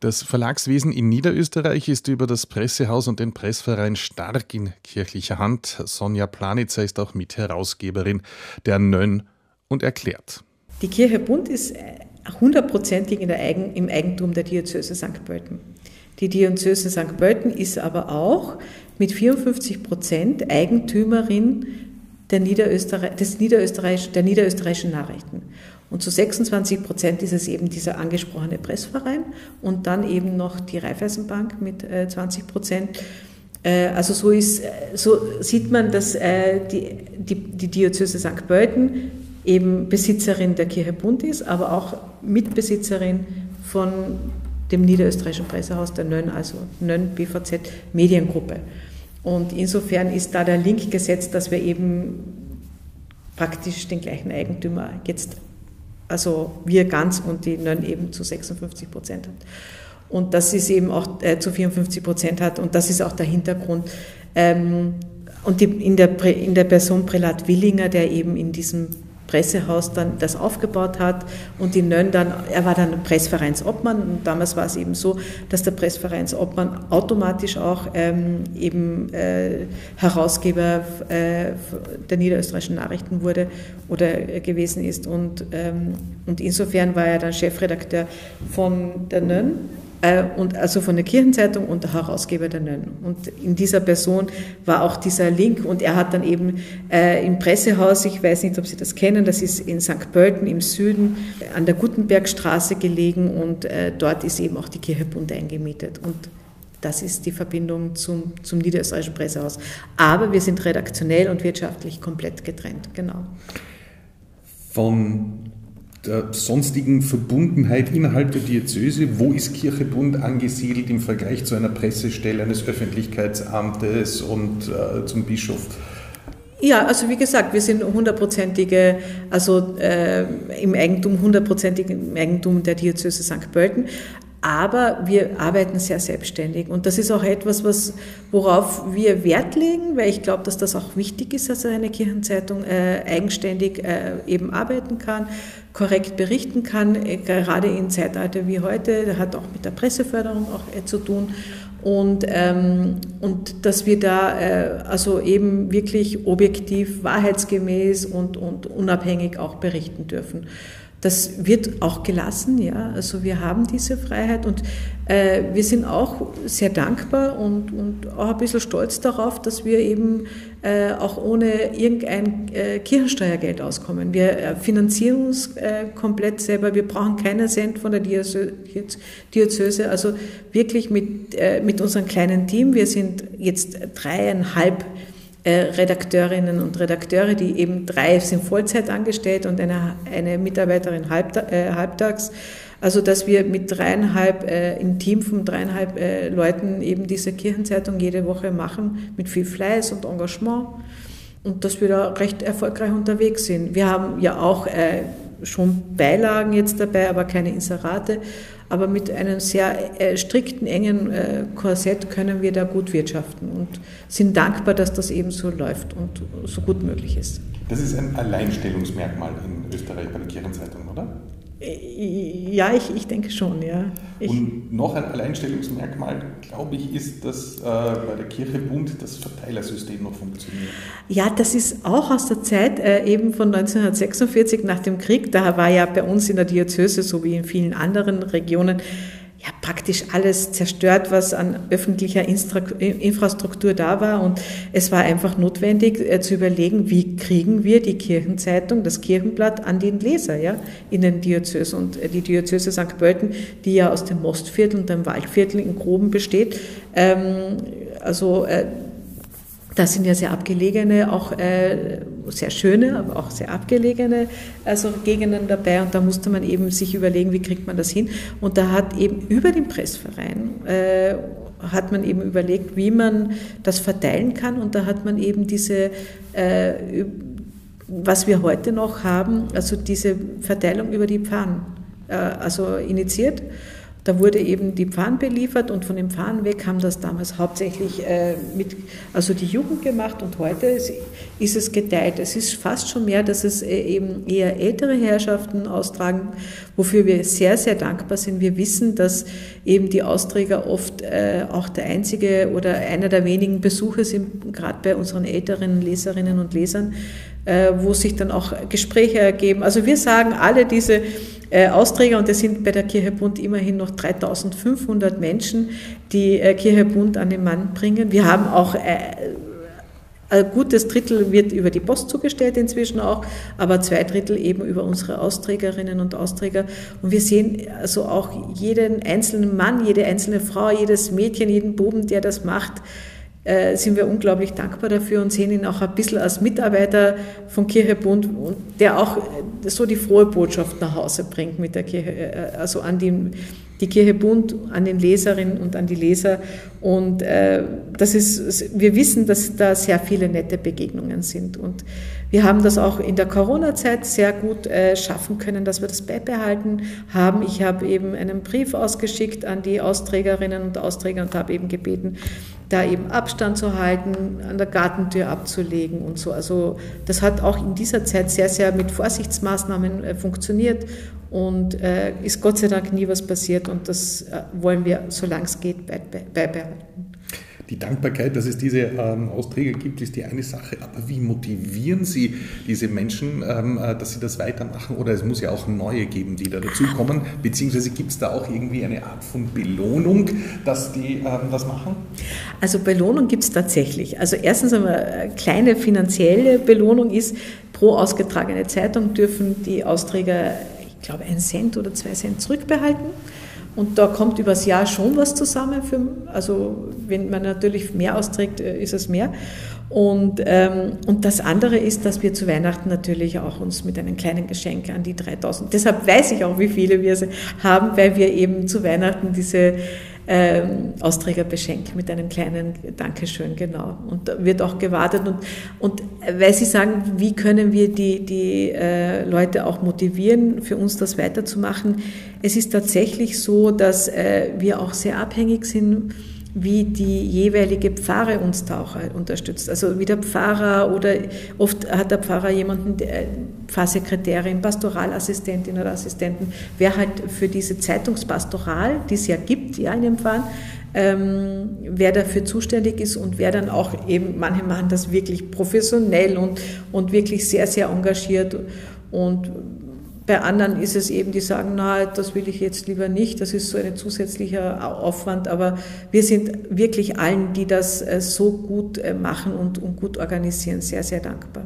Das Verlagswesen in Niederösterreich ist über das Pressehaus und den Pressverein stark in kirchlicher Hand. Sonja Planitzer ist auch Mitherausgeberin der Nön und erklärt. Die Kirche Bund ist hundertprozentig Eigen, im Eigentum der Diözese St. Pölten. Die Diözese St. Pölten ist aber auch mit 54 Prozent Eigentümerin der, Niederösterreich, des Niederösterreich, der niederösterreichischen Nachrichten. Und zu 26 Prozent ist es eben dieser angesprochene Pressverein und dann eben noch die Raiffeisenbank mit 20 äh, Prozent. Äh, also so, ist, äh, so sieht man, dass die, die, die Diözese St. Pölten eben Besitzerin der Kirche Bund ist, aber auch Mitbesitzerin von dem niederösterreichischen Pressehaus der NÖN, also NÖN BVZ Mediengruppe. Und insofern ist da der Link gesetzt, dass wir eben praktisch den gleichen Eigentümer jetzt, also wir ganz und die NÖN eben zu 56 Prozent hat. Und das ist eben auch äh, zu 54 Prozent hat und das ist auch der Hintergrund. Ähm, und die, in, der, in der Person Prälat Willinger, der eben in diesem Pressehaus dann das aufgebaut hat und die Nönn dann, er war dann Pressvereinsobmann und damals war es eben so, dass der Pressvereinsobmann automatisch auch ähm, eben äh, Herausgeber äh, der niederösterreichischen Nachrichten wurde oder äh, gewesen ist und, ähm, und insofern war er dann Chefredakteur von der Nönn und also von der Kirchenzeitung und der Herausgeber der Nönn. Und in dieser Person war auch dieser Link und er hat dann eben äh, im Pressehaus, ich weiß nicht, ob Sie das kennen, das ist in St. Pölten im Süden an der Gutenbergstraße gelegen und äh, dort ist eben auch die Kirche Bund eingemietet. Und das ist die Verbindung zum, zum niederösterreichischen Pressehaus. Aber wir sind redaktionell und wirtschaftlich komplett getrennt, genau. Von der sonstigen Verbundenheit innerhalb der Diözese. Wo ist Kirchebund angesiedelt im Vergleich zu einer Pressestelle eines Öffentlichkeitsamtes und äh, zum Bischof? Ja, also wie gesagt, wir sind hundertprozentige, also äh, im Eigentum, hundertprozentig im Eigentum der Diözese St. Pölten. Aber wir arbeiten sehr selbstständig und das ist auch etwas, was, worauf wir Wert legen, weil ich glaube, dass das auch wichtig ist, dass eine Kirchenzeitung äh, eigenständig äh, eben arbeiten kann, korrekt berichten kann, äh, gerade in Zeitalter wie heute, das hat auch mit der Presseförderung auch äh, zu tun und, ähm, und dass wir da äh, also eben wirklich objektiv, wahrheitsgemäß und, und unabhängig auch berichten dürfen. Das wird auch gelassen, ja. Also wir haben diese Freiheit und äh, wir sind auch sehr dankbar und, und auch ein bisschen stolz darauf, dass wir eben äh, auch ohne irgendein äh, Kirchensteuergeld auskommen. Wir äh, finanzieren uns äh, komplett selber. Wir brauchen keinen Cent von der Diözese. Also wirklich mit, äh, mit unserem kleinen Team. Wir sind jetzt dreieinhalb äh, Redakteurinnen und Redakteure, die eben drei sind Vollzeit angestellt und eine, eine Mitarbeiterin halbta äh, halbtags. Also dass wir mit dreieinhalb, äh, im Team von dreieinhalb äh, Leuten eben diese Kirchenzeitung jede Woche machen, mit viel Fleiß und Engagement und dass wir da recht erfolgreich unterwegs sind. Wir haben ja auch äh, schon Beilagen jetzt dabei, aber keine Inserate. Aber mit einem sehr äh, strikten, engen äh, Korsett können wir da gut wirtschaften und sind dankbar, dass das eben so läuft und so gut möglich ist. Das ist ein Alleinstellungsmerkmal in Österreich bei der Kirchenzeitung, oder? Ja, ich, ich denke schon, ja. Ich und noch ein Alleinstellungsmerkmal, glaube ich, ist, dass äh, bei der Kirche Bund das Verteilersystem noch funktioniert. Ja, das ist auch aus der Zeit äh, eben von 1946 nach dem Krieg. Da war ja bei uns in der Diözese, so wie in vielen anderen Regionen, ja, praktisch alles zerstört, was an öffentlicher Infrastruktur da war. Und es war einfach notwendig äh, zu überlegen, wie kriegen wir die Kirchenzeitung, das Kirchenblatt an den Leser ja, in den Diözesen. Und äh, die Diözese St. Pölten, die ja aus dem Mostviertel und dem Waldviertel in Groben besteht, ähm, also äh, das sind ja sehr abgelegene, auch äh, sehr schöne, aber auch sehr abgelegene also Gegenden dabei. Und da musste man eben sich überlegen, wie kriegt man das hin. Und da hat eben über den Pressverein äh, hat man eben überlegt, wie man das verteilen kann. Und da hat man eben diese, äh, was wir heute noch haben, also diese Verteilung über die Pfannen, äh, also initiiert. Da wurde eben die Pfarren beliefert und von den Pfarren weg haben das damals hauptsächlich äh, mit, also die Jugend gemacht und heute ist, ist es geteilt. Es ist fast schon mehr, dass es äh, eben eher ältere Herrschaften austragen, wofür wir sehr, sehr dankbar sind. Wir wissen, dass eben die Austräger oft äh, auch der einzige oder einer der wenigen Besuche sind, gerade bei unseren älteren Leserinnen und Lesern, äh, wo sich dann auch Gespräche ergeben. Also wir sagen alle diese äh, Austräger, und es sind bei der Kirche Bund immerhin noch 3500 Menschen, die äh, Kirche Bund an den Mann bringen. Wir haben auch ein gutes Drittel wird über die Post zugestellt inzwischen auch, aber zwei Drittel eben über unsere Austrägerinnen und Austräger. Und wir sehen also auch jeden einzelnen Mann, jede einzelne Frau, jedes Mädchen, jeden Buben, der das macht, äh, sind wir unglaublich dankbar dafür und sehen ihn auch ein bisschen als Mitarbeiter von Kirche Bund, der auch so die frohe Botschaft nach Hause bringt mit der Kirche, äh, also an die, die Kirche Bund, an den Leserinnen und an die Leser. Und äh, das ist, wir wissen, dass da sehr viele nette Begegnungen sind. Und wir haben das auch in der Corona-Zeit sehr gut äh, schaffen können, dass wir das beibehalten haben. Ich habe eben einen Brief ausgeschickt an die Austrägerinnen und Austräger und habe eben gebeten, da eben Abstand zu halten, an der Gartentür abzulegen und so. Also das hat auch in dieser Zeit sehr, sehr mit Vorsichtsmaßnahmen äh, funktioniert und äh, ist Gott sei Dank nie was passiert und das äh, wollen wir, solange es geht, beibehalten. Die Dankbarkeit, dass es diese ähm, Austräger gibt, ist die eine Sache. Aber wie motivieren Sie diese Menschen, ähm, äh, dass sie das weitermachen? Oder es muss ja auch neue geben, die da dazukommen. Beziehungsweise gibt es da auch irgendwie eine Art von Belohnung, dass die ähm, das machen? Also Belohnung gibt es tatsächlich. Also erstens eine kleine finanzielle Belohnung ist, pro ausgetragene Zeitung dürfen die Austräger, ich glaube, einen Cent oder zwei Cent zurückbehalten. Und da kommt übers Jahr schon was zusammen. Für, also wenn man natürlich mehr austrägt, äh, ist es mehr. Und, ähm, und das andere ist, dass wir zu Weihnachten natürlich auch uns mit einem kleinen Geschenk an die 3000, deshalb weiß ich auch, wie viele wir haben, weil wir eben zu Weihnachten diese ähm, Austräger beschenkt mit einem kleinen Dankeschön, genau. Und wird auch gewartet. Und, und weil Sie sagen, wie können wir die, die äh, Leute auch motivieren, für uns das weiterzumachen, es ist tatsächlich so, dass äh, wir auch sehr abhängig sind wie die jeweilige Pfarre uns da auch unterstützt. Also wie der Pfarrer oder oft hat der Pfarrer jemanden, Pfarrsekretärin, Pastoralassistentin oder Assistenten, wer halt für diese Zeitungspastoral, die es ja gibt, ja in dem Pfarren, ähm, wer dafür zuständig ist und wer dann auch eben, manche machen das wirklich professionell und, und wirklich sehr, sehr engagiert und bei anderen ist es eben, die sagen, na, das will ich jetzt lieber nicht, das ist so ein zusätzlicher Aufwand, aber wir sind wirklich allen, die das äh, so gut äh, machen und, und gut organisieren, sehr, sehr dankbar.